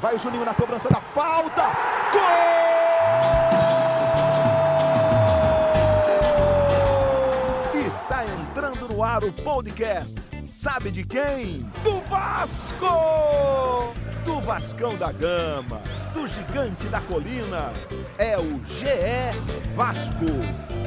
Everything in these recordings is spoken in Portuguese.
Vai o Juninho na cobrança da falta. Gol! Está entrando no ar o podcast. Sabe de quem? Do Vasco! Do Vascão da Gama, do Gigante da Colina. É o GE Vasco.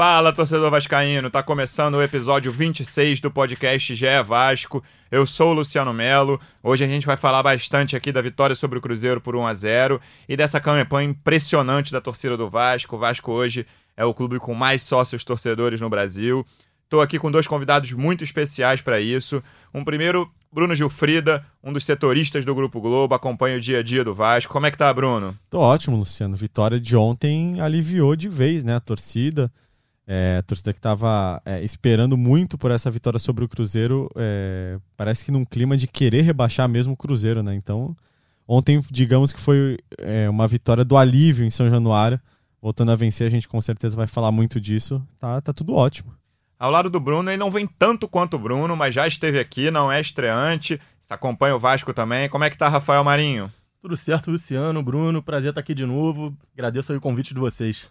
Fala, torcedor vascaíno. Tá começando o episódio 26 do podcast GE Vasco. Eu sou o Luciano Melo. Hoje a gente vai falar bastante aqui da vitória sobre o Cruzeiro por 1 a 0 e dessa campanha impressionante da torcida do Vasco. O Vasco hoje é o clube com mais sócios torcedores no Brasil. Estou aqui com dois convidados muito especiais para isso. Um primeiro, Bruno Gilfrida, um dos setoristas do Grupo Globo, acompanha o dia a dia do Vasco. Como é que tá, Bruno? Tô ótimo, Luciano. Vitória de ontem aliviou de vez, né, a torcida. É, a torcida que estava é, esperando muito por essa vitória sobre o Cruzeiro, é, parece que num clima de querer rebaixar mesmo o Cruzeiro, né? Então, ontem, digamos que foi é, uma vitória do alívio em São Januário. Voltando a vencer, a gente com certeza vai falar muito disso. Tá, tá tudo ótimo. Ao lado do Bruno, ele não vem tanto quanto o Bruno, mas já esteve aqui, não é estreante. Você acompanha o Vasco também. Como é que tá, Rafael Marinho? Tudo certo, Luciano, Bruno, prazer estar aqui de novo. Agradeço aí o convite de vocês.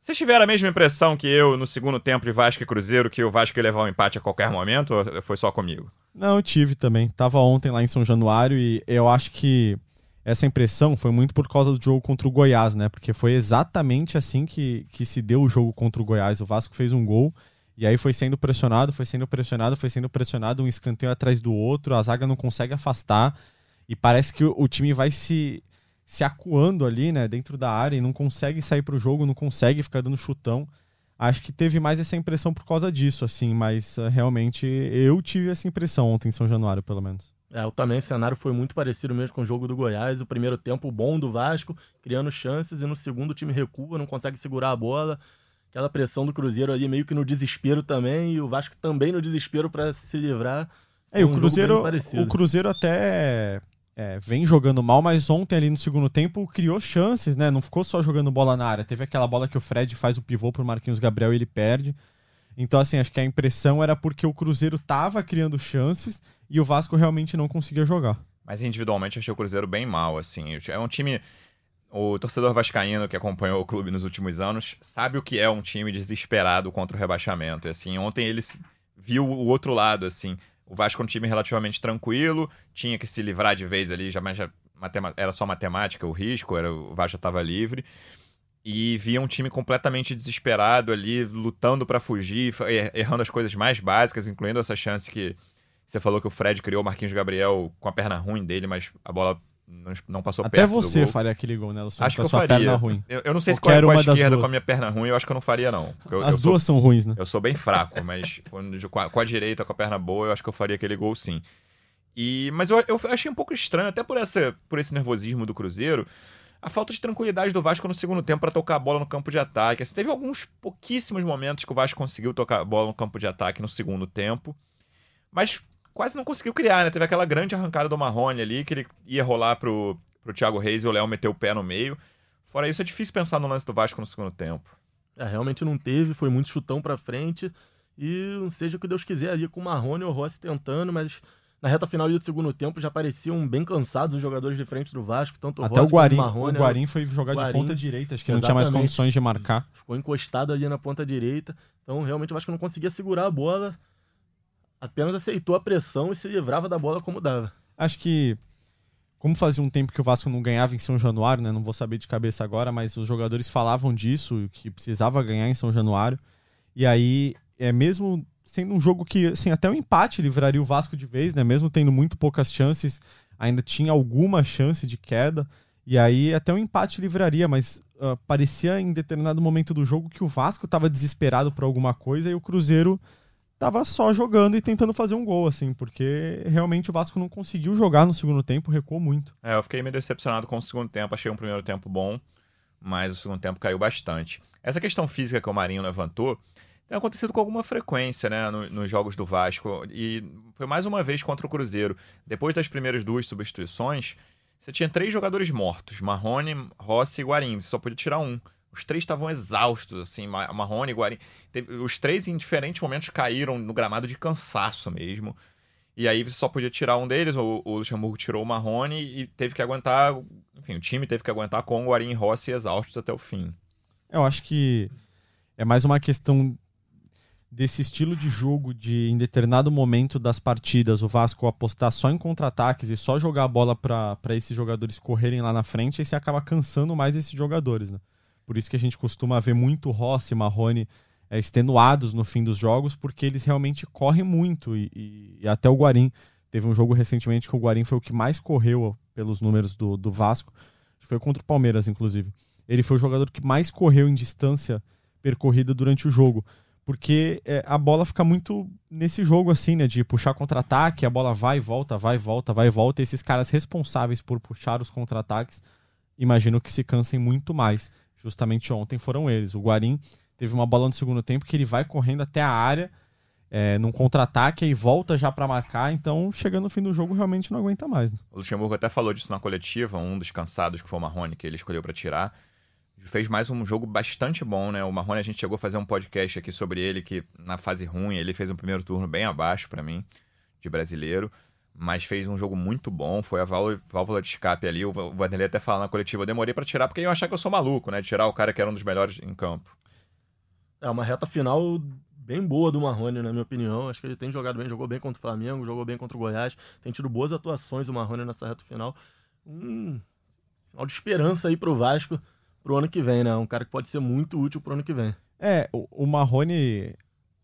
Vocês tiveram a mesma impressão que eu no segundo tempo de Vasco e Cruzeiro, que o Vasco ia levar um empate a qualquer momento, ou foi só comigo? Não, eu tive também. Tava ontem lá em São Januário e eu acho que essa impressão foi muito por causa do jogo contra o Goiás, né? Porque foi exatamente assim que, que se deu o jogo contra o Goiás. O Vasco fez um gol e aí foi sendo pressionado, foi sendo pressionado, foi sendo pressionado, um escanteio atrás do outro, a zaga não consegue afastar e parece que o, time vai se se acuando ali, né, dentro da área e não consegue sair pro jogo, não consegue ficar dando chutão. Acho que teve mais essa impressão por causa disso, assim, mas uh, realmente eu tive essa impressão ontem em São Januário, pelo menos. É, eu também, o cenário foi muito parecido mesmo com o jogo do Goiás. O primeiro tempo bom do Vasco, criando chances, e no segundo o time recua, não consegue segurar a bola. Aquela pressão do Cruzeiro ali meio que no desespero também, e o Vasco também no desespero para se livrar. É, um o Cruzeiro, o Cruzeiro até é, vem jogando mal, mas ontem ali no segundo tempo criou chances, né? Não ficou só jogando bola na área. Teve aquela bola que o Fred faz o pivô pro Marquinhos Gabriel e ele perde. Então, assim, acho que a impressão era porque o Cruzeiro tava criando chances e o Vasco realmente não conseguia jogar. Mas individualmente achei o Cruzeiro bem mal, assim. É um time. O torcedor vascaíno que acompanhou o clube nos últimos anos sabe o que é um time desesperado contra o rebaixamento. E, assim, ontem ele viu o outro lado, assim. O Vasco é um time relativamente tranquilo, tinha que se livrar de vez ali, já, já era só matemática o risco, era, o Vasco estava livre. E via um time completamente desesperado ali, lutando para fugir, errando as coisas mais básicas, incluindo essa chance que você falou que o Fred criou o Marquinhos Gabriel com a perna ruim dele, mas a bola não, não passou Até perto você faria aquele gol, né? Acho que eu faria. ruim. Eu, eu, não sei se com a, com a esquerda, com a minha perna ruim, eu acho que eu não faria, não. Eu, As eu duas sou, são ruins, né? Eu sou bem fraco, mas com a, com a direita, com a perna boa, eu acho que eu faria aquele gol sim. E, mas eu, eu achei um pouco estranho, até por, essa, por esse nervosismo do Cruzeiro, a falta de tranquilidade do Vasco no segundo tempo para tocar a bola no campo de ataque. Assim, teve alguns pouquíssimos momentos que o Vasco conseguiu tocar a bola no campo de ataque no segundo tempo, mas quase não conseguiu criar, né? Teve aquela grande arrancada do Marrone ali, que ele ia rolar pro, pro Thiago Reis e o Léo meteu o pé no meio. Fora isso, é difícil pensar no lance do Vasco no segundo tempo. É, realmente não teve, foi muito chutão pra frente. E seja o que Deus quiser ali com o Marrone e o Rossi tentando, mas na reta final do segundo tempo já pareciam bem cansados os jogadores de frente do Vasco, tanto o Até Rossi o Guarim, o Marrone. O Guarim foi jogar Guarim, de ponta direita, acho que não tinha mais condições de marcar. Ficou encostado ali na ponta direita. Então realmente o Vasco não conseguia segurar a bola. Apenas aceitou a pressão e se livrava da bola como dava. Acho que como fazia um tempo que o Vasco não ganhava em São Januário, né? Não vou saber de cabeça agora, mas os jogadores falavam disso, que precisava ganhar em São Januário. E aí, é mesmo sendo um jogo que, assim, até o empate livraria o Vasco de vez, né? Mesmo tendo muito poucas chances, ainda tinha alguma chance de queda. E aí, até o empate livraria, mas uh, parecia em determinado momento do jogo que o Vasco estava desesperado por alguma coisa e o Cruzeiro tava só jogando e tentando fazer um gol, assim, porque realmente o Vasco não conseguiu jogar no segundo tempo, recuou muito. É, eu fiquei meio decepcionado com o segundo tempo, achei um primeiro tempo bom, mas o segundo tempo caiu bastante. Essa questão física que o Marinho levantou tem acontecido com alguma frequência, né, no, nos jogos do Vasco, e foi mais uma vez contra o Cruzeiro. Depois das primeiras duas substituições, você tinha três jogadores mortos, Marrone, Rossi e Guarim, você só podia tirar um. Os três estavam exaustos, assim, Marrone, Guarim. Os três, em diferentes momentos, caíram no gramado de cansaço mesmo. E aí você só podia tirar um deles, o, o Luxemburgo tirou o Marrone e teve que aguentar, enfim, o time teve que aguentar com o Guarim e Rossi exaustos até o fim. Eu acho que é mais uma questão desse estilo de jogo de em determinado momento das partidas o Vasco apostar só em contra-ataques e só jogar a bola para esses jogadores correrem lá na frente, aí você acaba cansando mais esses jogadores, né? Por isso que a gente costuma ver muito Rossi, Marrone é, extenuados no fim dos jogos, porque eles realmente correm muito. E, e, e, até o Guarim. Teve um jogo recentemente que o Guarim foi o que mais correu pelos números do, do Vasco. Foi contra o Palmeiras, inclusive. Ele foi o jogador que mais correu em distância percorrida durante o jogo. Porque é, a bola fica muito nesse jogo assim, né? De puxar contra-ataque, a bola vai e volta, vai e volta, vai e volta. E esses caras responsáveis por puxar os contra-ataques, imagino que se cansem muito mais justamente ontem foram eles. O Guarim teve uma bola no segundo tempo que ele vai correndo até a área é, num contra-ataque e volta já para marcar, então chegando no fim do jogo realmente não aguenta mais. Né? O Luxemburgo até falou disso na coletiva, um dos cansados que foi o Marrone, que ele escolheu para tirar. Fez mais um jogo bastante bom, né? O Marrone, a gente chegou a fazer um podcast aqui sobre ele, que na fase ruim ele fez um primeiro turno bem abaixo para mim, de brasileiro mas fez um jogo muito bom, foi a válvula de escape ali. O Vanderlei até fala na coletiva, eu demorei para tirar porque eu achar que eu sou maluco, né? Tirar o cara que era um dos melhores em campo. É uma reta final bem boa do Marrone, na minha opinião. Acho que ele tem jogado bem, jogou bem contra o Flamengo, jogou bem contra o Goiás, tem tido boas atuações o Marrone nessa reta final. Um sinal de esperança aí pro Vasco pro ano que vem, né? Um cara que pode ser muito útil pro ano que vem. É, o, o Marrone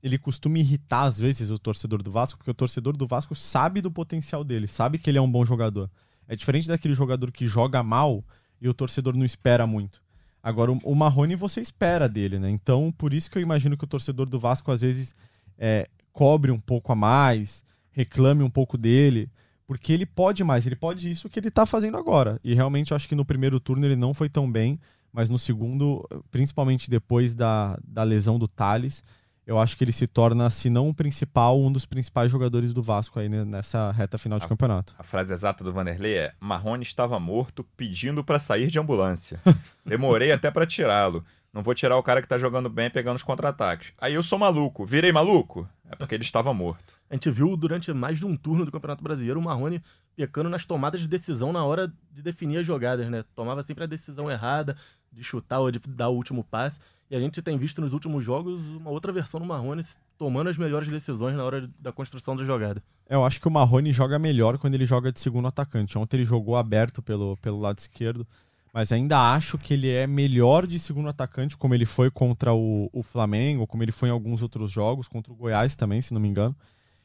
ele costuma irritar às vezes o torcedor do Vasco, porque o torcedor do Vasco sabe do potencial dele, sabe que ele é um bom jogador. É diferente daquele jogador que joga mal e o torcedor não espera muito. Agora, o Marrone você espera dele, né? Então, por isso que eu imagino que o torcedor do Vasco às vezes é, cobre um pouco a mais, reclame um pouco dele, porque ele pode mais, ele pode isso que ele tá fazendo agora. E realmente eu acho que no primeiro turno ele não foi tão bem, mas no segundo, principalmente depois da, da lesão do Thales, eu acho que ele se torna, se não o principal, um dos principais jogadores do Vasco aí né, nessa reta final de a, campeonato. A frase exata do Vanderlei é: Marrone estava morto pedindo para sair de ambulância. Demorei até para tirá-lo. Não vou tirar o cara que tá jogando bem pegando os contra-ataques. Aí eu sou maluco. Virei maluco? É porque ele estava morto. A gente viu durante mais de um turno do Campeonato Brasileiro o Marrone pecando nas tomadas de decisão na hora de definir as jogadas, né? Tomava sempre a decisão errada de chutar ou de dar o último passe. E a gente tem visto nos últimos jogos uma outra versão do Marrone tomando as melhores decisões na hora da construção da jogada. É, eu acho que o Marrone joga melhor quando ele joga de segundo atacante. Ontem ele jogou aberto pelo, pelo lado esquerdo, mas ainda acho que ele é melhor de segundo atacante, como ele foi contra o, o Flamengo, como ele foi em alguns outros jogos, contra o Goiás também, se não me engano.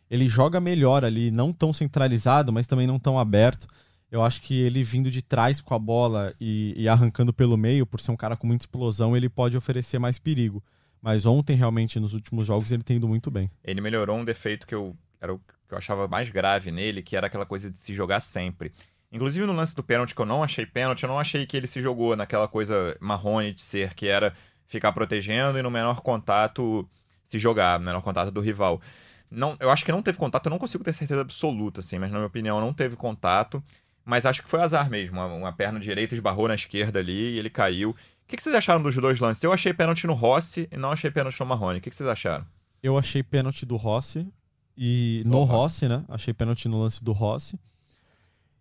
Ele joga melhor ali, não tão centralizado, mas também não tão aberto. Eu acho que ele vindo de trás com a bola e, e, arrancando pelo meio, por ser um cara com muita explosão, ele pode oferecer mais perigo. Mas ontem, realmente, nos últimos jogos, ele tem ido muito bem. Ele melhorou um defeito que eu, era o que eu achava mais grave nele, que era aquela coisa de se jogar sempre. Inclusive no lance do pênalti, que eu não achei pênalti, eu não achei que ele se jogou naquela coisa marrone de ser, que era ficar protegendo e no menor contato se jogar, no menor contato do rival. Não, eu acho que não teve contato, eu não consigo ter certeza absoluta, assim, mas na minha opinião não teve contato mas acho que foi azar mesmo. Uma, uma, perna direita esbarrou na esquerda ali e ele caiu. O que, que, vocês acharam dos dois lances? Eu achei pênalti no Rossi e não achei pênalti no Marrone. O que, que, vocês acharam? Eu achei pênalti do Rossi e no Rossi, né? Achei pênalti no lance do Rossi.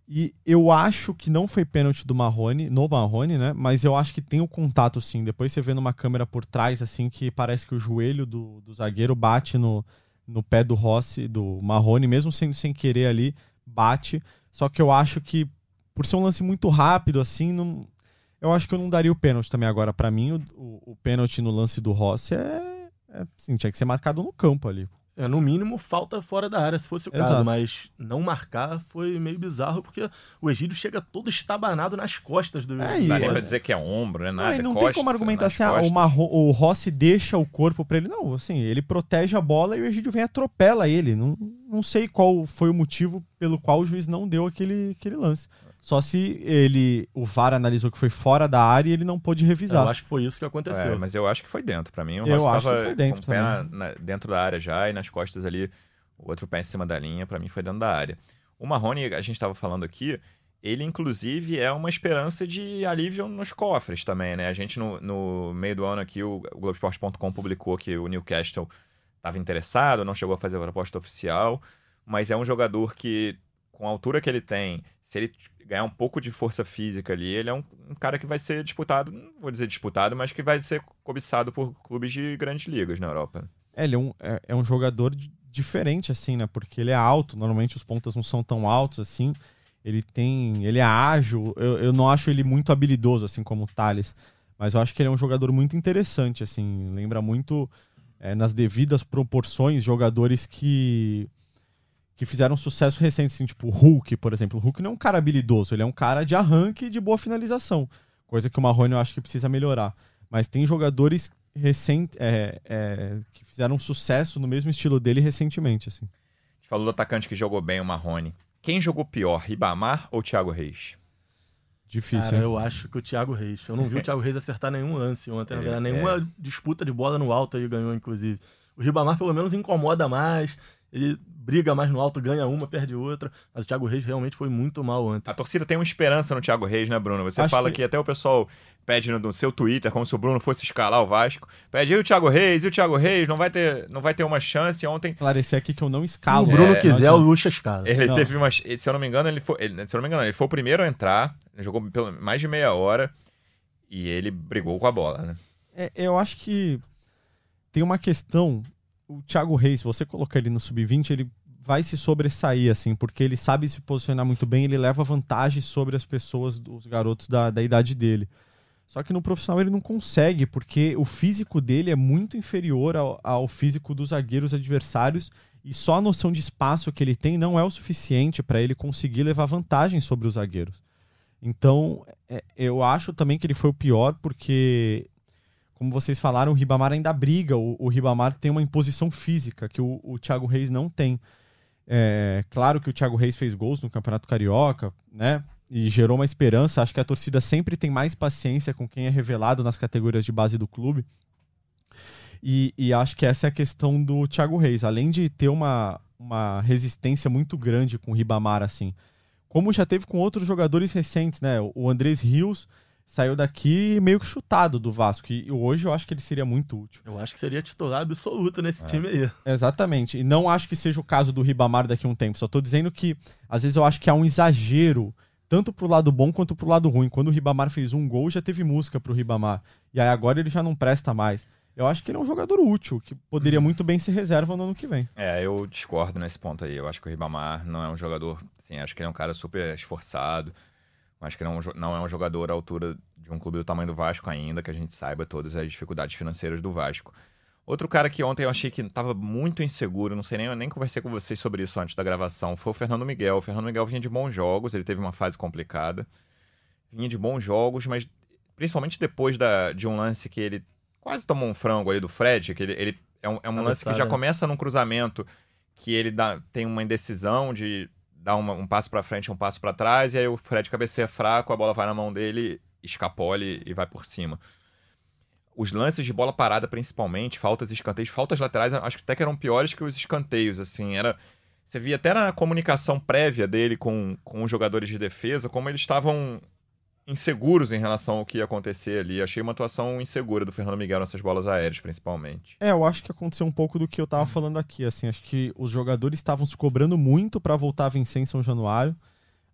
E eu acho que não foi pênalti do Marrone, no Marrone, né? Mas eu acho que tem o contato, sim. Depois você vê numa câmera por trás, assim, que parece que o joelho do, do zagueiro bate no, no pé do Rossi, do Marrone, mesmo sendo sem querer ali, bate. Só que eu acho que, por ser um lance muito rápido, assim, não, eu acho que eu não daria o pênalti também agora. para mim, o, o, o, pênalti no lance do Rossi é, é assim, tinha que ser marcado no campo ali. É, no mínimo, falta fora da área, se fosse o caso. Exato. Mas não marcar foi meio bizarro, porque o Egídio chega todo estabanado nas costas do. É, Dá nem pra dizer que é ombro, né? Nada, é, não tem como argumentar assim, ah, o, o Rossi deixa o corpo pra ele. Não, assim, ele protege a bola e o Egídio vem e atropela ele. Não, não sei qual foi o motivo pelo qual o juiz não deu aquele, aquele lance. Só se ele, o VAR analisou que foi fora da área e ele não pôde revisar. Eu acho que foi isso que aconteceu. É, mas eu acho que foi dentro. Para mim, o eu acho que foi dentro com o pé na, na, dentro da área já e nas costas ali, o outro pé em cima da linha, para mim foi dentro da área. O Marrone, a gente estava falando aqui, ele inclusive é uma esperança de alívio nos cofres também, né? A gente no, no meio do ano aqui, o, o Globoesporte.com publicou que o Newcastle estava interessado, não chegou a fazer a proposta oficial mas é um jogador que, com a altura que ele tem, se ele ganhar um pouco de força física ali, ele é um, um cara que vai ser disputado, não vou dizer disputado, mas que vai ser cobiçado por clubes de grandes ligas na Europa. É, ele é um, é, é um jogador diferente, assim, né? Porque ele é alto, normalmente os pontas não são tão altos assim. Ele tem. Ele é ágil. Eu, eu não acho ele muito habilidoso, assim como o Thales. Mas eu acho que ele é um jogador muito interessante, assim. Lembra muito, é, nas devidas proporções, jogadores que que fizeram sucesso recente, assim, tipo o Hulk, por exemplo. O Hulk não é um cara habilidoso, ele é um cara de arranque e de boa finalização. Coisa que o Marrone eu acho que precisa melhorar. Mas tem jogadores recente, é, é, que fizeram sucesso no mesmo estilo dele recentemente, assim. A gente falou do atacante que jogou bem, o Marrone. Quem jogou pior, Ribamar ou Thiago Reis? Difícil. Cara, eu acho que o Thiago Reis. Eu não vi o Thiago Reis acertar nenhum lance ontem, é, nenhuma é. disputa de bola no alto aí ganhou, inclusive. O Ribamar pelo menos incomoda mais, ele briga mais no alto, ganha uma, perde outra. Mas o Thiago Reis realmente foi muito mal ontem. A torcida tem uma esperança no Thiago Reis, né, Bruno? Você Acho fala que... que... até o pessoal pede no seu Twitter, como se o Bruno fosse escalar o Vasco. Pede, e o Thiago Reis? E o Thiago Reis? Não vai ter, não vai ter uma chance ontem. Esclarecer aqui que eu não escalo. Se o Bruno é, quiser, o Lucha escala. Ele não. teve uma. Se eu não me engano, ele foi. Ele, se eu não me engano, ele foi o primeiro a entrar. Jogou pelo, mais de meia hora. E ele brigou com a bola, né? É, eu acho que tem uma questão o Thiago Reis, se você colocar ele no sub-20, ele vai se sobressair, assim, porque ele sabe se posicionar muito bem, ele leva vantagem sobre as pessoas, os garotos da, da idade dele. Só que no profissional ele não consegue, porque o físico dele é muito inferior ao, ao físico dos zagueiros adversários e só a noção de espaço que ele tem não é o suficiente para ele conseguir levar vantagem sobre os zagueiros. Então, é, eu acho também que ele foi o pior, porque como vocês falaram, o Ribamar ainda briga. O, o Ribamar tem uma imposição física que o, o Thiago Reis não tem. É, claro que o Thiago Reis fez gols no Campeonato Carioca, né? E gerou uma esperança. Acho que a torcida sempre tem mais paciência com quem é revelado nas categorias de base do clube. E, e acho que essa é a questão do Thiago Reis. Além de ter uma, uma resistência muito grande com o Ribamar, assim, como já teve com outros jogadores recentes, né? O Andrés Rios saiu daqui meio que chutado do Vasco. E hoje eu acho que ele seria muito útil. Eu acho que seria titular absoluto nesse é. time aí. Exatamente. E não acho que seja o caso do Ribamar daqui a um tempo. Só tô dizendo que, às vezes, eu acho que há um exagero, tanto pro lado bom quanto pro lado ruim. Quando o Ribamar fez um gol, já teve música pro Ribamar. E aí agora ele já não presta mais. Eu acho que ele é um jogador útil, que poderia muito bem ser reserva no ano que vem. É, eu discordo nesse ponto aí. Eu acho que o Ribamar não é um jogador. Assim, acho que ele é um cara super esforçado. Acho que não, não é um jogador à altura de um clube do tamanho do Vasco ainda, que a gente saiba todas as dificuldades financeiras do Vasco. Outro cara que ontem eu achei que estava muito inseguro, não sei nem, eu nem conversei com vocês sobre isso antes da gravação, foi o Fernando Miguel. O Fernando Miguel vinha de bons jogos, ele teve uma fase complicada, vinha de bons jogos, mas principalmente depois da, de um lance que ele quase tomou um frango ali do Fred, que ele, ele é um, é um lance que já começa num cruzamento que ele dá, tem uma indecisão de dá uma, um passo para frente, um passo para trás, e aí o Fred cabeceia fraco, a bola vai na mão dele, escapole e vai por cima. Os lances de bola parada, principalmente, faltas escanteios, faltas laterais, acho que até que eram piores que os escanteios, assim, era... Você via até na comunicação prévia dele com, com os jogadores de defesa, como eles estavam inseguros em relação ao que ia acontecer ali. Achei uma atuação insegura do Fernando Miguel nessas bolas aéreas, principalmente. É, eu acho que aconteceu um pouco do que eu tava falando aqui, assim, acho que os jogadores estavam se cobrando muito para voltar a vencer em São Januário,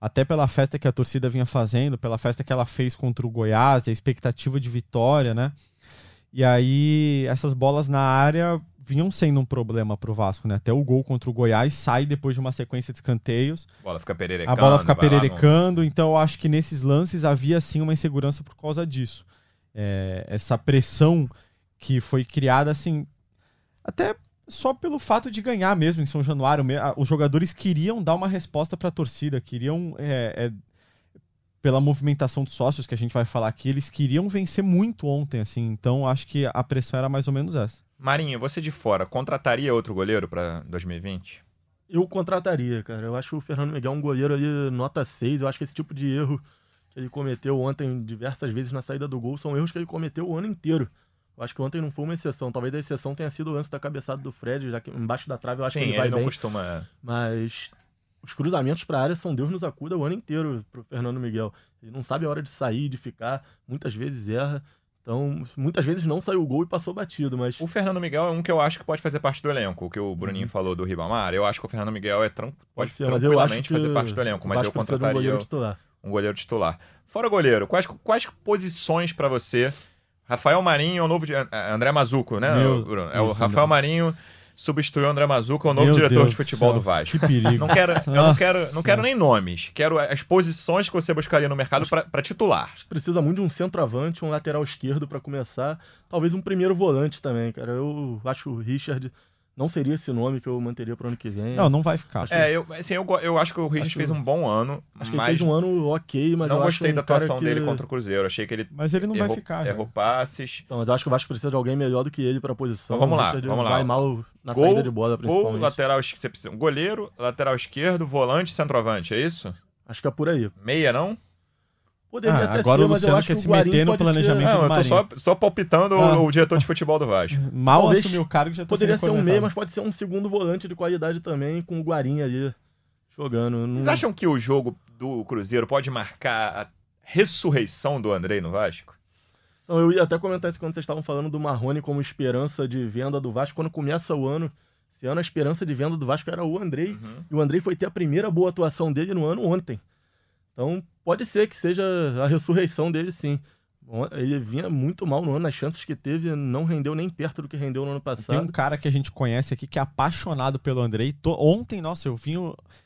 até pela festa que a torcida vinha fazendo, pela festa que ela fez contra o Goiás, a expectativa de vitória, né? E aí essas bolas na área vinham sendo um problema pro Vasco, né? Até o gol contra o Goiás sai depois de uma sequência de escanteios. A bola fica pererecando. A bola fica pererecando, no... então eu acho que nesses lances havia sim uma insegurança por causa disso. É, essa pressão que foi criada, assim, até só pelo fato de ganhar mesmo em São Januário. Os jogadores queriam dar uma resposta para a torcida, queriam é, é, pela movimentação dos sócios que a gente vai falar aqui, eles queriam vencer muito ontem, assim. Então acho que a pressão era mais ou menos essa. Marinho, você de fora, contrataria outro goleiro para 2020? Eu contrataria, cara. Eu acho o Fernando Miguel um goleiro ali nota 6. Eu acho que esse tipo de erro que ele cometeu ontem diversas vezes na saída do gol são erros que ele cometeu o ano inteiro. Eu acho que ontem não foi uma exceção. Talvez a exceção tenha sido o lance da cabeçada do Fred, já que embaixo da trave eu acho Sim, que ele vai ele não costuma. É. Mas os cruzamentos para a área são Deus nos acuda o ano inteiro pro Fernando Miguel. Ele não sabe a hora de sair, de ficar, muitas vezes erra. Então, muitas vezes não saiu o gol e passou batido, mas O Fernando Miguel é um que eu acho que pode fazer parte do elenco. O que o Bruninho falou do Ribamar, eu acho que o Fernando Miguel é tran- pode, Uhum. ser, tranquilamente fazer parte do elenco, mas eu de um contrataria goleiro titular. um goleiro titular. Fora goleiro, quais, quais posições pra você? Rafael Marinho é o novo. di- é, André Mazuco, né, Meu- Bruno? É o Rafael meu. Marinho substituiu o André Mazuco, é o novo Meu diretor Deus de do futebol céu, do Vasco. Que perigo. Não quero, eu não quero, não quero nem nomes. Quero as posições que você buscaria no mercado pra titular. Precisa muito de um centroavante, um lateral esquerdo pra começar. Talvez um primeiro volante também, cara. Eu acho o Richard não seria esse nome que eu manteria pro ano que vem. Não, não vai ficar. Acho- É, eu, assim, eu, eu acho que o Richard Acho- fez um bom ano, Acho que ele fez um ano ok, mas não eu gostei acho um da atuação que- dele contra o Cruzeiro. Achei que ele Mas ele não errou, vai ficar. já. errou passes. Então, mas eu acho que o Vasco precisa de alguém melhor do que ele pra posição. Então, vamos lá, O vamos lá. Vai mal na Gol- saída de bola, Ou principalmente. lateral es- você precisa, um goleiro, lateral esquerdo, volante, centroavante, é isso? Acho que é por aí. Meia, não? Poderia Ah, até agora ser, o Luciano quer que o se meter no pode ser- planejamento Não, do eu tô Marinho. só, só palpitando Ah. o, o diretor de futebol do Vasco. Mal Talvez assumiu o cargo já tá Poderia ser um meio, mas pode ser um segundo volante de qualidade também, com o Guarim ali jogando. Não... Vocês acham que o jogo do Cruzeiro pode marcar a ressurreição do Andrei no Vasco? Então, eu ia até comentar isso quando vocês estavam falando do Marrone como esperança de venda do Vasco. Quando começa o ano, esse ano a esperança de venda do Vasco era o Andrei. Uhum. E o Andrei foi ter a primeira boa atuação dele no ano ontem. Então, pode ser que seja a ressurreição dele, sim. Ele vinha muito mal no ano, as chances que teve não rendeu nem perto do que rendeu no ano Tem um passado. cara que a gente conhece aqui que é apaixonado pelo Andrei. Tô- Ontem, nossa, eu vim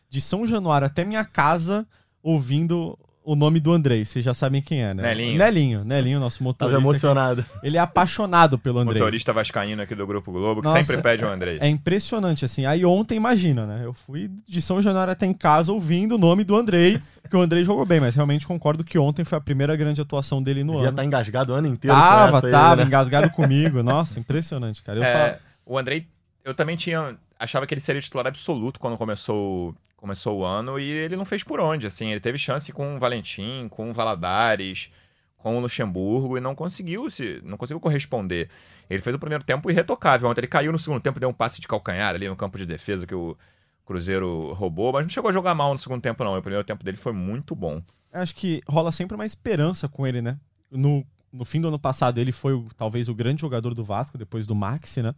de São Januário até minha casa ouvindo o nome do Andrei. Vocês já sabem quem é, né? Nelinho. Nelinho, Nelinho, nosso Tava motorista. emocionado. Ele é apaixonado pelo Andrei. Motorista vascaíno aqui do Grupo Globo, que Nossa, sempre pede o Andrei. É impressionante, assim. Aí ontem, imagina, né? Eu fui de São Januário até em casa ouvindo o nome do Andrei, que o Andrei jogou bem, mas realmente concordo que ontem foi a primeira grande atuação dele no Devia ano. estar engasgado o ano inteiro. com Tava, essa aí, tava, né? engasgado comigo. Nossa, impressionante, cara. Eu É, falo- o Andrei, eu também tinha. Achava que ele seria titular absoluto quando começou, começou o ano e ele não fez por onde. Assim, ele teve chance com o Valentim, com o Valadares, com o Luxemburgo e não conseguiu se, não conseguiu corresponder. Ele fez o primeiro tempo irretocável. Ontem ele caiu no segundo tempo, deu um passe de calcanhar ali no campo de defesa que o Cruzeiro roubou, mas não chegou a jogar mal no segundo tempo não. O primeiro tempo dele foi muito bom. acho que rola sempre uma esperança com ele, né? No, no fim do ano passado, ele foi talvez o grande jogador do Vasco, depois do Maxi, né?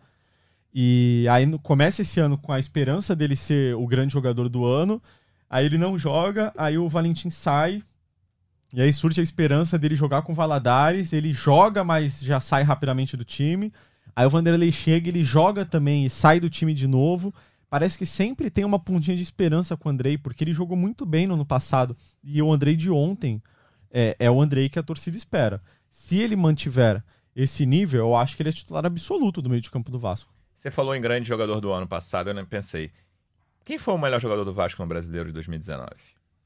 E aí começa esse ano com a esperança dele ser o grande jogador do ano. Aí ele não joga, aí o Valentim sai. E aí surge a esperança dele jogar com o Valadares. Ele joga, mas já sai rapidamente do time. Aí o Vanderlei chega, ele joga também e sai do time de novo. Parece que sempre tem uma pontinha de esperança com o Andrei, porque ele jogou muito bem no ano passado. E o Andrei de ontem é, é o Andrei que a torcida espera. Se ele mantiver esse nível, eu acho que ele é titular absoluto do meio de campo do Vasco. Você falou em grande jogador do ano passado, eu nem pensei. Quem foi o melhor jogador do Vasco no Brasileiro de 2019?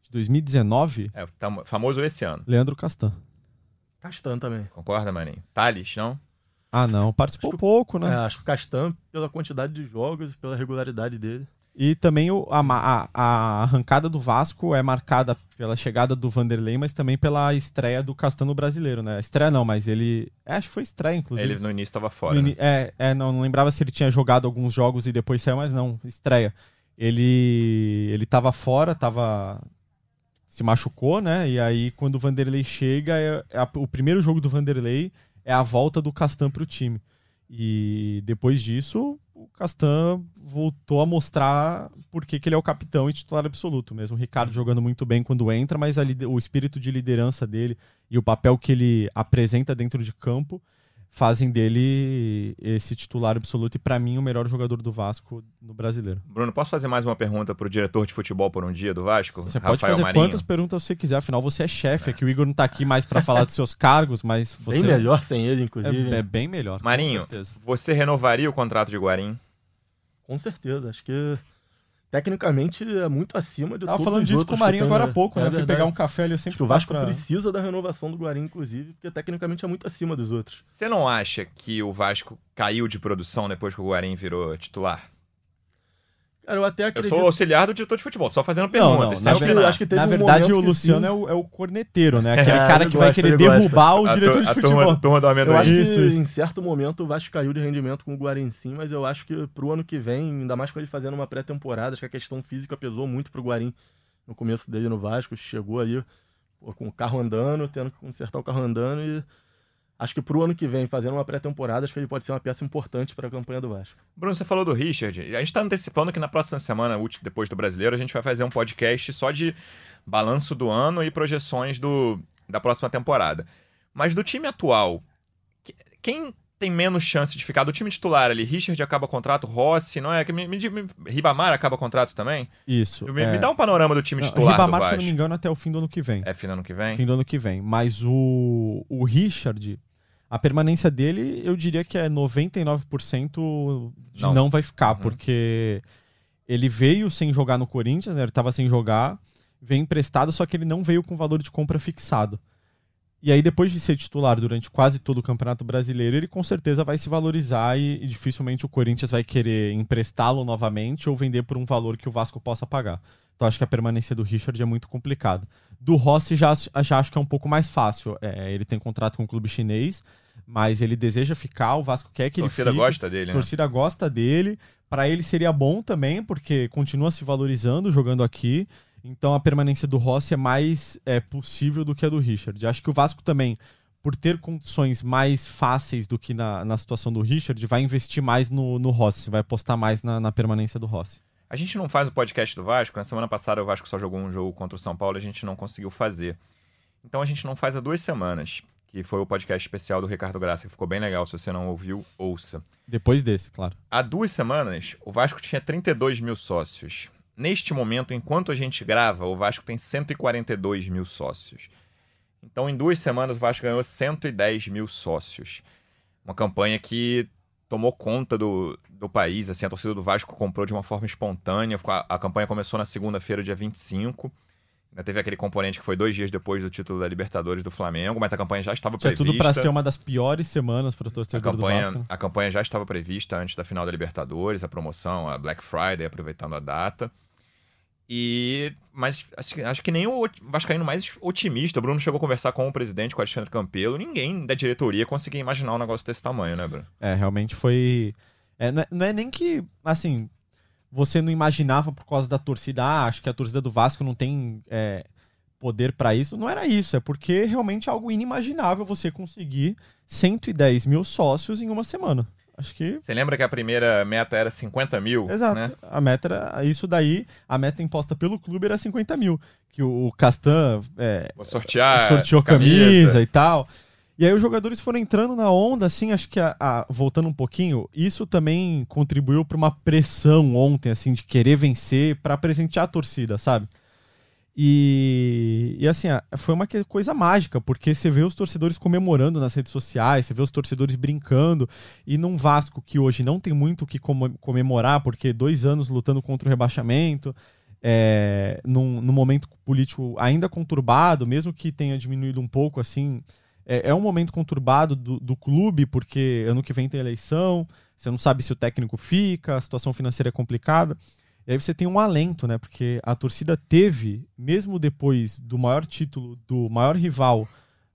De 2019, É, tá famoso esse ano. Leandro Castan. Castan também. Concorda, Maninho? Thales, não? Ah, não, participou que- pouco, né? É, acho que o Castan, pela quantidade de jogos, pela regularidade dele. E também o- a, a- a arrancada do Vasco é marcada pela chegada do Vanderlei, mas também pela estreia do Castano brasileiro, né? Estreia não, mas ele. é, acho que foi estreia, inclusive. Ele no início estava fora. No né? é, é, não, não lembrava se ele tinha jogado alguns jogos e depois saiu, mas não, estreia. Ele ele tava fora, tava se machucou, né? E aí quando o Vanderlei chega, é, é a- o primeiro jogo do Vanderlei é a volta do Castan pro time. E depois disso, o Castan voltou a mostrar por que que ele é o capitão e titular absoluto mesmo. O Ricardo jogando muito bem quando entra, mas a o espírito de liderança dele e o papel que ele apresenta dentro de campo fazem dele esse titular absoluto e pra mim o melhor jogador do Vasco no brasileiro. Bruno, posso fazer mais uma pergunta pro diretor de futebol por um dia do Vasco? Você pode Rafael fazer Marinho? quantas perguntas você quiser, afinal você é chefe, é que o Igor não tá aqui mais pra falar dos seus cargos, mas você Bem melhor sem ele, inclusive. é, é bem melhor. com Marinho, certeza. você renovaria o contrato de Guarim? Com certeza. Acho que tecnicamente é muito acima de Tava todos falando os disso com o Marinho agora há né? pouco, É né? Fui verdade. pegar um café ali, eu sempre Acho que o Vasco pra... precisa da renovação do Guarim, inclusive, porque tecnicamente é muito acima dos outros. Você não acha que o Vasco caiu de produção depois que o Guarim virou titular? Cara, eu até Eu acredito. sou auxiliar do diretor de futebol, só fazendo Não, perguntas. não, sem na, que- opinar. acho que teve na um verdade o que Luciano sim. é o, é o corneteiro, né? Aquele É, cara que vai querer derrubar o A diretor tur- de a futebol. turma, turma do amendoim. Eu acho Isso, que isso. em certo momento o Vasco caiu de rendimento com o Guarim sim, mas eu acho que pro ano que vem, ainda mais com ele fazendo uma pré-temporada, acho que a questão física pesou muito pro Guarim no começo dele no Vasco, chegou ali pô, com o carro andando, tendo que consertar o carro andando e acho que pro ano que vem, fazendo uma pré-temporada, acho que ele pode ser uma peça importante para a campanha do Vasco. Bruno, você falou do Richard. A gente está antecipando que na próxima semana, depois do Brasileiro, a gente vai fazer um podcast só de balanço do ano e projeções do, da próxima temporada. Mas do time atual, quem tem menos chance de ficar do time titular ali? Richard acaba contrato, Rossi, não é? Me, me, me, Ribamar acaba contrato também? Isso. Me, é... me dá um panorama do time titular Ribamar, do se não me engano, até o fim do ano que vem. É fim do ano que vem? Fim do ano que vem. Mas o, o Richard, a permanência dele, eu diria que é 99% de não, não vai ficar, uhum. porque ele veio sem jogar no Corinthians, né? ele estava sem jogar, veio emprestado, só que ele não veio com valor de compra fixado. E aí, depois de ser titular durante quase todo o Campeonato Brasileiro, ele com certeza vai se valorizar e, e dificilmente o Corinthians vai querer emprestá-lo novamente ou vender por um valor que o Vasco possa pagar. Então acho que a permanência do Richard é muito complicada. Do Rossi já, já acho que é um pouco mais fácil. É, ele tem contrato com o clube chinês, mas ele deseja ficar, o Vasco quer que ele fique. A torcida gosta dele, né? A torcida gosta dele. Para ele seria bom também, porque continua se valorizando jogando aqui. Então a permanência do Rossi é mais é, possível do que a do Richard. Acho que o Vasco também, por ter condições mais fáceis do que na, na situação do Richard, vai investir mais no, no Rossi, vai apostar mais na, na permanência do Rossi. A gente não faz o podcast do Vasco. Na semana passada o Vasco só jogou um jogo contra o São Paulo e a gente não conseguiu fazer. Então a gente não faz há duas semanas, que foi o podcast especial do Ricardo Graça, que ficou bem legal. Se você não ouviu, ouça. Depois desse, claro. Há duas semanas, o Vasco tinha 32 mil sócios. Neste momento, enquanto a gente grava, o Vasco tem 142 mil sócios. Então, em duas semanas, o Vasco ganhou 110 mil sócios. Uma campanha que tomou conta do, do país. Assim, a torcida do Vasco comprou de uma forma espontânea. A, a campanha começou na segunda-feira, dia 25. Teve aquele componente que foi dois dias depois do título da Libertadores do Flamengo, mas a campanha já estava prevista. Tinha tudo para ser uma das piores semanas para o torcedor campanha, do Vasco. Né? A campanha já estava prevista antes da final da Libertadores, a promoção, a Black Friday, aproveitando a data. E mas acho, acho que nem o Vascaíno mais otimista, o Bruno chegou a conversar com o presidente, com o Alexandre Campelo, ninguém da diretoria conseguia imaginar um negócio desse tamanho, né, Bruno? É, realmente foi. É, não é nem que, assim, você não imaginava por causa da torcida, ah, acho que a torcida do Vasco não tem é, poder para isso. Não era isso, é porque realmente é algo inimaginável você conseguir 110 mil sócios em uma semana. Acho que. Você lembra que a primeira meta era 50 mil? Exato. Né? A meta era. Isso daí, a meta imposta pelo clube era 50 mil. Que o Castan é, sortear sorteou camisa. camisa. e tal. E aí os jogadores foram entrando na onda, assim, acho que a, a, voltando um pouquinho, isso também contribuiu para uma pressão ontem, assim, de querer vencer para presentear a torcida, sabe? E, e assim, foi uma coisa mágica, porque você vê os torcedores comemorando nas redes sociais, você vê os torcedores brincando, e num Vasco que hoje não tem muito o que comemorar, porque dois anos lutando contra o rebaixamento, é, num, num momento político ainda conturbado, mesmo que tenha diminuído um pouco, assim, é, é um momento conturbado do, do clube, porque ano que vem tem eleição, você não sabe se o técnico fica, a situação financeira é complicada. E aí você tem um alento, né? Porque a torcida teve, mesmo depois do maior título do maior rival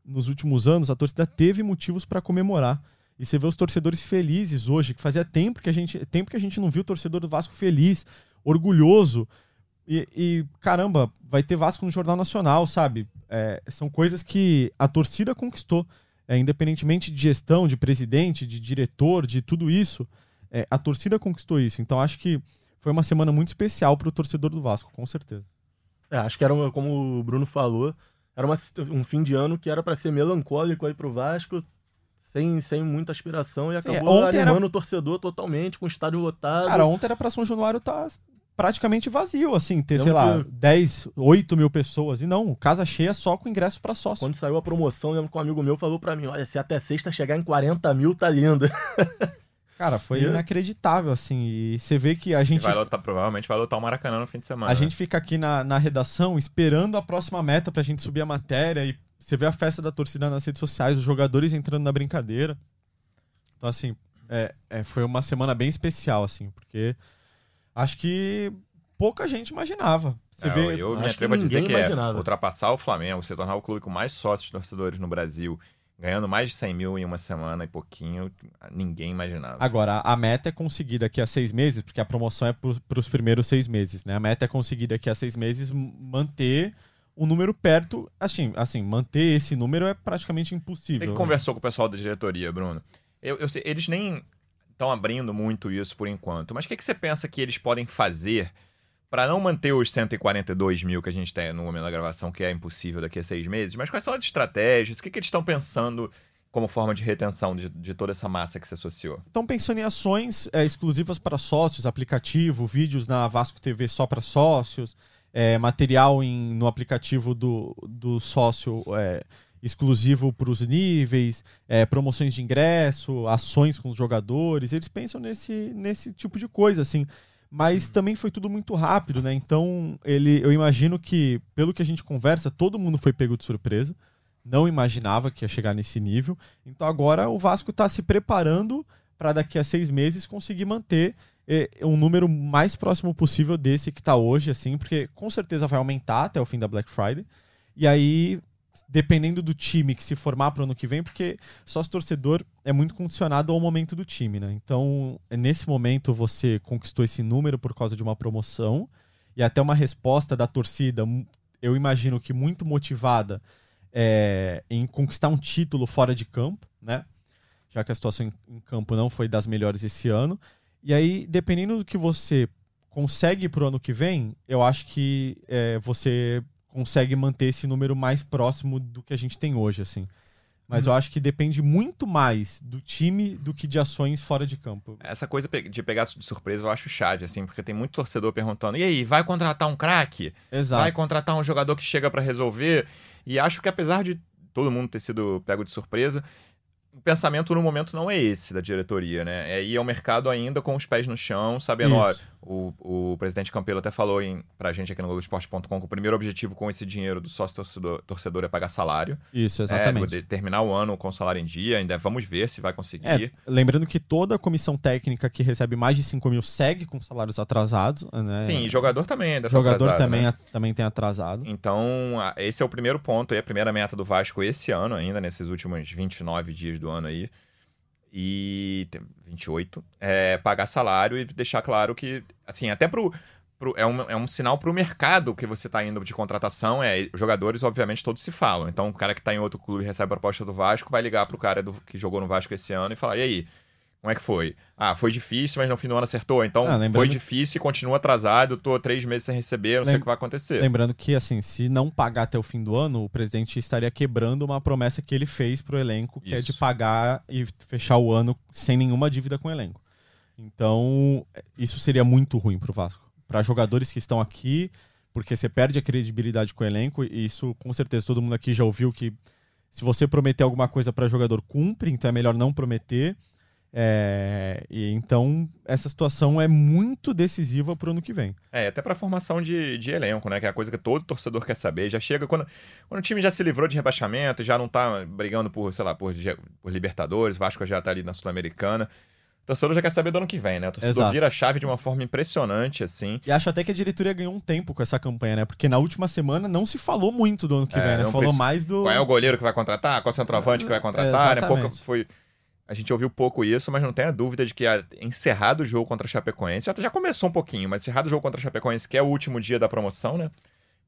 nos últimos anos, a torcida teve motivos para comemorar. E você vê os torcedores felizes hoje, que fazia tempo que a gente, tempo que a gente não viu o torcedor do Vasco feliz, orgulhoso. E, e caramba, vai ter Vasco no Jornal Nacional, sabe? É, são coisas que a torcida conquistou. É, independentemente de gestão, de presidente, de diretor, de tudo isso, é, a torcida conquistou isso. Então acho que foi uma semana muito especial para o torcedor do Vasco, com certeza. É, acho que era, uma, como o Bruno falou, era uma, um fim de ano que era para ser melancólico aí para o Vasco, sem, sem muita aspiração, e Sim, acabou animando era... o torcedor totalmente, com o estádio lotado. Cara, ontem era para São Januário estar tá praticamente vazio, assim, ter, sei lá, que... 10, 8 mil pessoas. E não, casa cheia só com ingresso para sócio. Quando saiu a promoção, lembro que um amigo meu falou para mim: olha, se até sexta chegar em 40 mil, tá lindo. Cara, foi inacreditável, assim. E você vê que a gente. Vai lotar, provavelmente vai lotar o Maracanã no fim de semana. A né? gente fica aqui na, na redação esperando a próxima meta pra gente subir a matéria. E você vê a festa da torcida nas redes sociais, os jogadores entrando na brincadeira. Então, assim, é, é, foi uma semana bem especial, assim, porque acho que pouca gente imaginava. Você é, vê, eu me atrevo a dizer que é ultrapassar o Flamengo, se tornar o clube com mais sócios torcedores no Brasil ganhando mais de 100 mil em uma semana e pouquinho, ninguém imaginava. Agora, a meta é conseguir daqui a seis meses, porque a promoção é para os primeiros seis meses, né? A meta é conseguir daqui a seis meses manter um número perto, assim, assim, manter esse número é praticamente impossível. Você que né? conversou com o pessoal da diretoria, Bruno. Eu, eu sei, eles nem estão abrindo muito isso por enquanto, mas o que, que você pensa que eles podem fazer para não manter os 142 mil que a gente tem no momento da gravação, que é impossível daqui a seis meses, mas quais são as estratégias? O que, que eles estão pensando como forma de retenção de, de toda essa massa que se associou? Estão pensando em ações é, exclusivas para sócios, aplicativo, vídeos na Vasco TV só para sócios, é, material em, no aplicativo do, do sócio é, exclusivo para os níveis, é, promoções de ingresso, ações com os jogadores. Eles pensam nesse, nesse tipo de coisa, assim. Mas também foi tudo muito rápido, né? Então, ele, eu imagino que, pelo que a gente conversa, todo mundo foi pego de surpresa. Não imaginava que ia chegar nesse nível. Então, agora o Vasco está se preparando para daqui a seis meses conseguir manter é, um número mais próximo possível desse que está hoje, assim, porque com certeza vai aumentar até o fim da Black Friday. E aí, dependendo do time que se formar para o ano que vem, porque sócio torcedor é muito condicionado ao momento do time, né? Então, nesse momento você conquistou esse número por causa de uma promoção e até uma resposta da torcida, eu imagino que muito motivada é, em conquistar um título fora de campo, né? Já que a situação em, em campo não foi das melhores esse ano. E aí, dependendo do que você consegue para o ano que vem, eu acho que é, você consegue manter esse número mais próximo do que a gente tem hoje, assim. Mas Uhum. eu acho que depende muito mais do time do que de ações fora de campo. Essa coisa de pegar de surpresa eu acho chave, assim, porque tem muito torcedor perguntando: e aí, vai contratar um craque? Exato. Vai contratar um jogador que chega pra resolver? E acho que apesar de todo mundo ter sido pego de surpresa, o pensamento no momento não é esse da diretoria, né? É ir ao mercado ainda com os pés no chão, sabendo, ó, o, o presidente Campelo até falou em, pra gente aqui no Globoesporte.com que o primeiro objetivo com esse dinheiro do sócio torcedor, torcedor é pagar salário. Isso, É, exatamente. de- terminar o ano com o salário em dia, ainda vamos ver se vai conseguir. É, lembrando que toda a comissão técnica que recebe mais de 5 mil segue com salários atrasados. Né? Sim, e jogador também é dessa jogador também, né? a- também tem atrasado. Então, esse é o primeiro ponto, e a primeira meta do Vasco esse ano ainda, nesses últimos 29 dias do ano aí, e tem 28, é pagar salário e deixar claro que, assim, até pro... pro- é, um, é um sinal pro mercado que você tá indo de contratação, é, jogadores, obviamente, todos se falam. Então, o cara que tá em outro clube recebe a proposta do Vasco, vai ligar pro cara do- que jogou no Vasco esse ano e falar, e aí, como é que foi? Ah, foi difícil, mas no fim do ano acertou. Então, Ah, lembrando- foi difícil e continua atrasado, tô três meses sem receber, não sei Lem- o que vai acontecer. Lembrando que, assim, se não pagar até o fim do ano, o presidente estaria quebrando uma promessa que ele fez pro elenco, que é de Isso. pagar e fechar o ano sem nenhuma dívida com o elenco. Então, isso seria muito ruim pro Vasco. Para jogadores que estão aqui, porque você perde a credibilidade com o elenco, e isso, com certeza, todo mundo aqui já ouviu que se você prometer alguma coisa para jogador, cumpre, então é melhor não prometer. É, e então, essa situação é muito decisiva pro ano que vem. É, até pra formação de, de elenco, né? Que é a coisa que todo torcedor quer saber. Já chega quando, quando o time já se livrou de rebaixamento, já não tá brigando por, sei lá, por, por Libertadores, Vasco já tá ali na Sul-Americana. O torcedor já quer saber do ano que vem, né? O torcedor Exato. vira a chave de uma forma impressionante, assim. E acho até que a diretoria ganhou um tempo com essa campanha, né? Porque na última semana não se falou muito do ano que É, vem, né? Falou preci- mais do. Qual é o goleiro que vai contratar? Qual é o centroavante que vai contratar? Né? Exatamente. Pouca, foi... A gente ouviu pouco isso, mas não tenha dúvida de que a- encerrado o jogo contra a Chapecoense, já, começou um pouquinho, mas encerrado o jogo contra a Chapecoense, que é o último dia da promoção, né?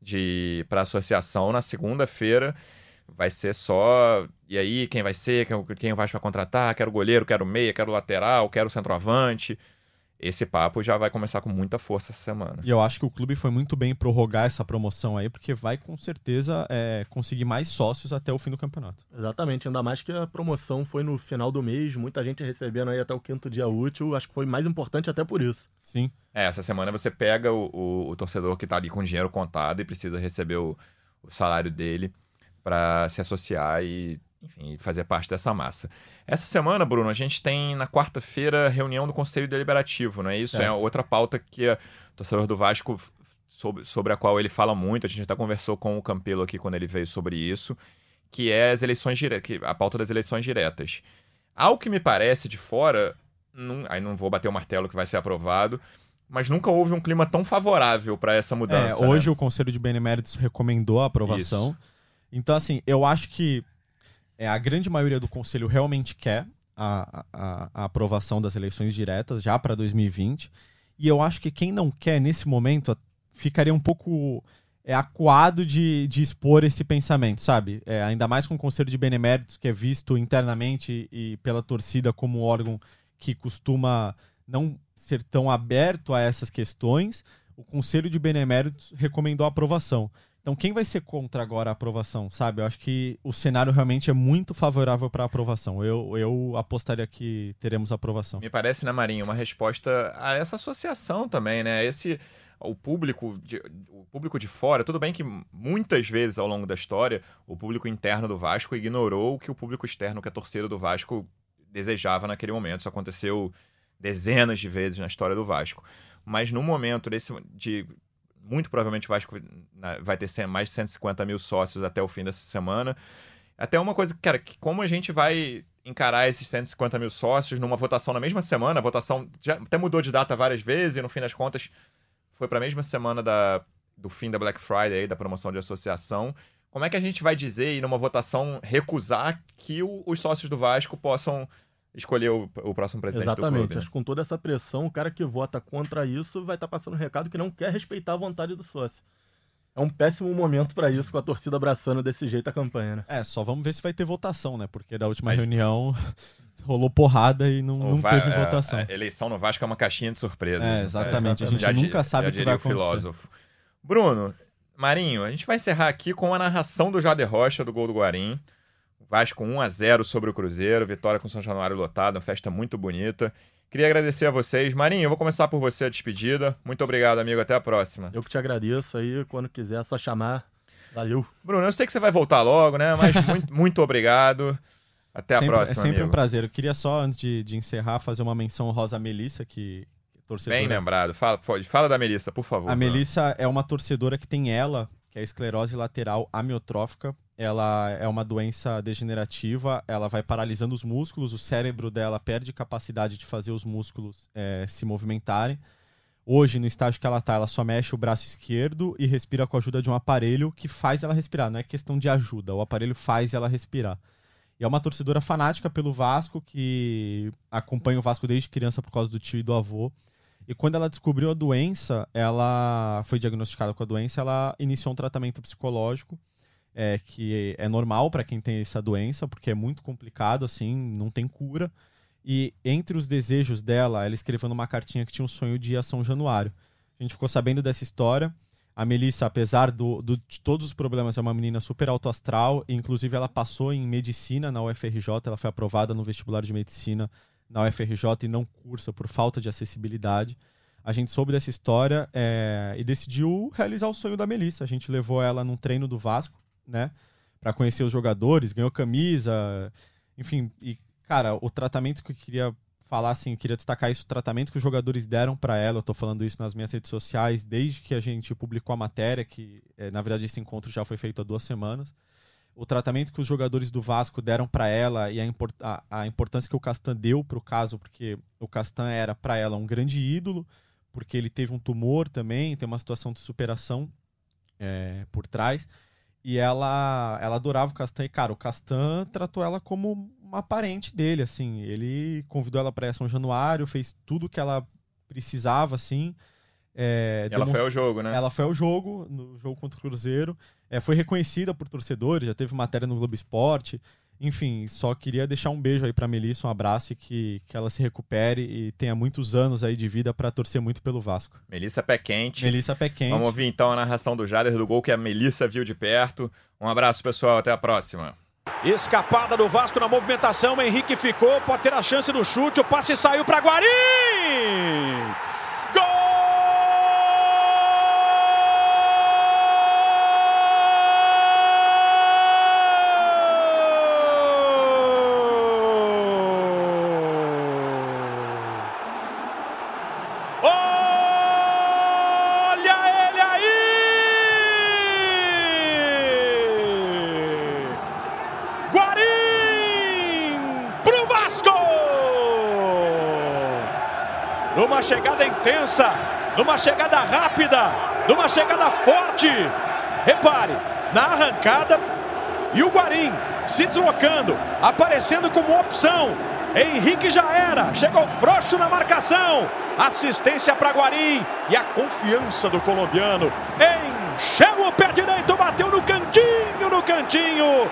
De, pra associação, na segunda-feira vai ser só. E aí, quem vai ser? Quem, quem vai contratar? Quero goleiro, quero meia, quero lateral, quero centroavante. Esse papo já vai começar com muita força essa semana. E eu acho que o clube foi muito bem em prorrogar essa promoção aí, porque vai com certeza é, conseguir mais sócios até o fim do campeonato. Exatamente, ainda mais que a promoção foi no final do mês, muita gente recebendo aí até o quinto dia útil, acho que foi mais importante até por isso. Sim. É, essa semana você pega o, o- o torcedor que tá ali com dinheiro contado e precisa receber o, o salário dele para se associar e, enfim, fazer parte dessa massa. Essa semana, Bruno, a gente tem na quarta-feira reunião do Conselho Deliberativo, não é isso? É Certo. outra pauta que o torcedor do Vasco, sobre, sobre a qual ele fala muito, a gente até conversou com o Campelo aqui quando ele veio sobre isso, que é as eleições diretas, a pauta das eleições diretas. Ao que me parece de fora, não- aí não vou bater o martelo que vai ser aprovado, mas nunca houve um clima tão favorável para essa É, mudança. hoje né? o Conselho de Beneméritos recomendou a aprovação. Então, assim, eu acho que é, a grande maioria do Conselho realmente quer a, a- a aprovação das eleições diretas já para 2020. E eu acho que quem não quer nesse momento ficaria um pouco é acuado de, de expor esse pensamento, sabe? É, ainda mais com o Conselho de Beneméritos, que é visto internamente e pela torcida como um órgão que costuma não ser tão aberto a essas questões, o Conselho de Beneméritos recomendou a aprovação. Então, quem vai ser contra agora a aprovação, sabe? Eu acho que o cenário realmente é muito favorável para a aprovação. Eu, eu apostaria que teremos aprovação. Me parece, né, Marinho, uma resposta a essa associação também, né? Esse o público de, o público de fora, tudo bem que muitas vezes ao longo da história o público interno do Vasco ignorou o que o público externo, que a torcida do Vasco desejava naquele momento. Isso aconteceu dezenas de vezes na história do Vasco. Mas no momento desse de muito provavelmente o Vasco vai ter mais de 150 mil sócios até o fim dessa semana. Até uma coisa, cara, que como a gente vai encarar esses 150 mil sócios numa votação na mesma semana, a votação já até mudou de data várias vezes e no fim das contas foi para a mesma semana da, do fim da Black Friday, da promoção de associação. Como é que a gente vai dizer e numa votação recusar que o, os sócios do Vasco possam escolher o, o próximo presidente Exatamente. do clube? Acho que com toda essa pressão, o cara que vota contra isso vai estar tá passando um recado que não quer respeitar a vontade do sócio. É um péssimo momento para isso, com a torcida abraçando desse jeito a campanha, né? É, só vamos ver se vai ter votação, né? Porque da última Mas... reunião rolou porrada e não, não Va teve votação. A eleição no Vasco é uma caixinha de surpresas. É, exatamente. É, exatamente. A gente já nunca sabe o que vai acontecer. Filósofo. Bruno, Marinho, a gente vai encerrar aqui com a narração do Jader Rocha do gol do Guarim. Vasco 1 a 0 sobre o Cruzeiro, vitória com São Januário lotado, uma festa muito bonita. Queria agradecer a vocês. Marinho, eu vou começar por você a despedida. Muito obrigado, amigo. Até a próxima. Eu que te agradeço aí. Quando quiser, é só chamar. Valeu. Bruno, eu sei que você vai voltar logo, né? Mas muito, muito obrigado. Até a sempre, próxima. É sempre amigo. um prazer. Eu queria só, antes de, de encerrar, fazer uma menção Rosa Melissa, que torcedora. Bem lembrado. Fala, fala da Melissa, por favor. A Melissa é uma torcedora que tem ela, que é a esclerose lateral amiotrófica. Ela é uma doença degenerativa, ela vai paralisando os músculos, o cérebro dela perde capacidade de fazer os músculos é, se movimentarem. Hoje, no estágio que ela está, ela só mexe o braço esquerdo e respira com a ajuda de um aparelho que faz ela respirar. Não é questão de ajuda, o aparelho faz ela respirar. E é uma torcedora fanática pelo Vasco, que acompanha o Vasco desde criança por causa do tio e do avô. E quando ela descobriu a doença, ela foi diagnosticada com a doença, ela iniciou um tratamento psicológico, é, que é normal para quem tem essa doença, porque é muito complicado, assim, não tem cura. E entre os desejos dela, ela escreveu numa cartinha que tinha um sonho de ir a São Januário. A gente ficou sabendo dessa história. A Melissa, apesar do, do, de todos os problemas, é uma menina super autoastral. Inclusive, ela passou em medicina na UFRJ. Ela foi aprovada no vestibular de medicina na UFRJ e não cursa por falta de acessibilidade. A gente soube dessa história é, e decidiu realizar o sonho da Melissa. A gente levou ela num treino do Vasco, né? Para conhecer os jogadores, ganhou camisa, enfim. E, cara, o tratamento que eu queria falar assim, eu queria destacar isso, o tratamento que os jogadores deram para ela, eu tô falando isso nas minhas redes sociais, desde que a gente publicou a matéria, que é, na verdade esse encontro já foi feito há duas semanas. O tratamento que os jogadores do Vasco deram para ela e a, import a, a, importância que o Castan deu pro caso, porque o Castan era para ela um grande ídolo, porque ele teve um tumor também, tem uma situação de superação é, por trás. E ela, ela adorava o Castan. E, cara, o Castan tratou ela como uma parente dele, assim. Ele convidou ela para São Januário, fez tudo que ela precisava, assim. É, ela demonstra... foi ao jogo, né? Ela foi ao jogo, no jogo contra o Cruzeiro. É, foi reconhecida por torcedores, já teve matéria no Globo Esporte. Enfim, só queria deixar um beijo aí pra Melissa, um abraço e que, que ela se recupere e tenha muitos anos aí de vida para torcer muito pelo Vasco. Melissa Pé Quente. Melissa Pé Quente. Vamos ouvir então a narração do Jader do gol que a Melissa viu de perto. Um abraço, pessoal, até a próxima. Escapada do Vasco na movimentação, o Henrique ficou, pode ter a chance do chute, o passe saiu para Guarim! Intensa, numa chegada rápida, numa chegada forte. Repare, na arrancada e o Guarim se deslocando, aparecendo como opção. Henrique já era, chegou frouxo na marcação. Assistência para Guarim e a confiança do colombiano encheu no pé direito, bateu no cantinho, no cantinho.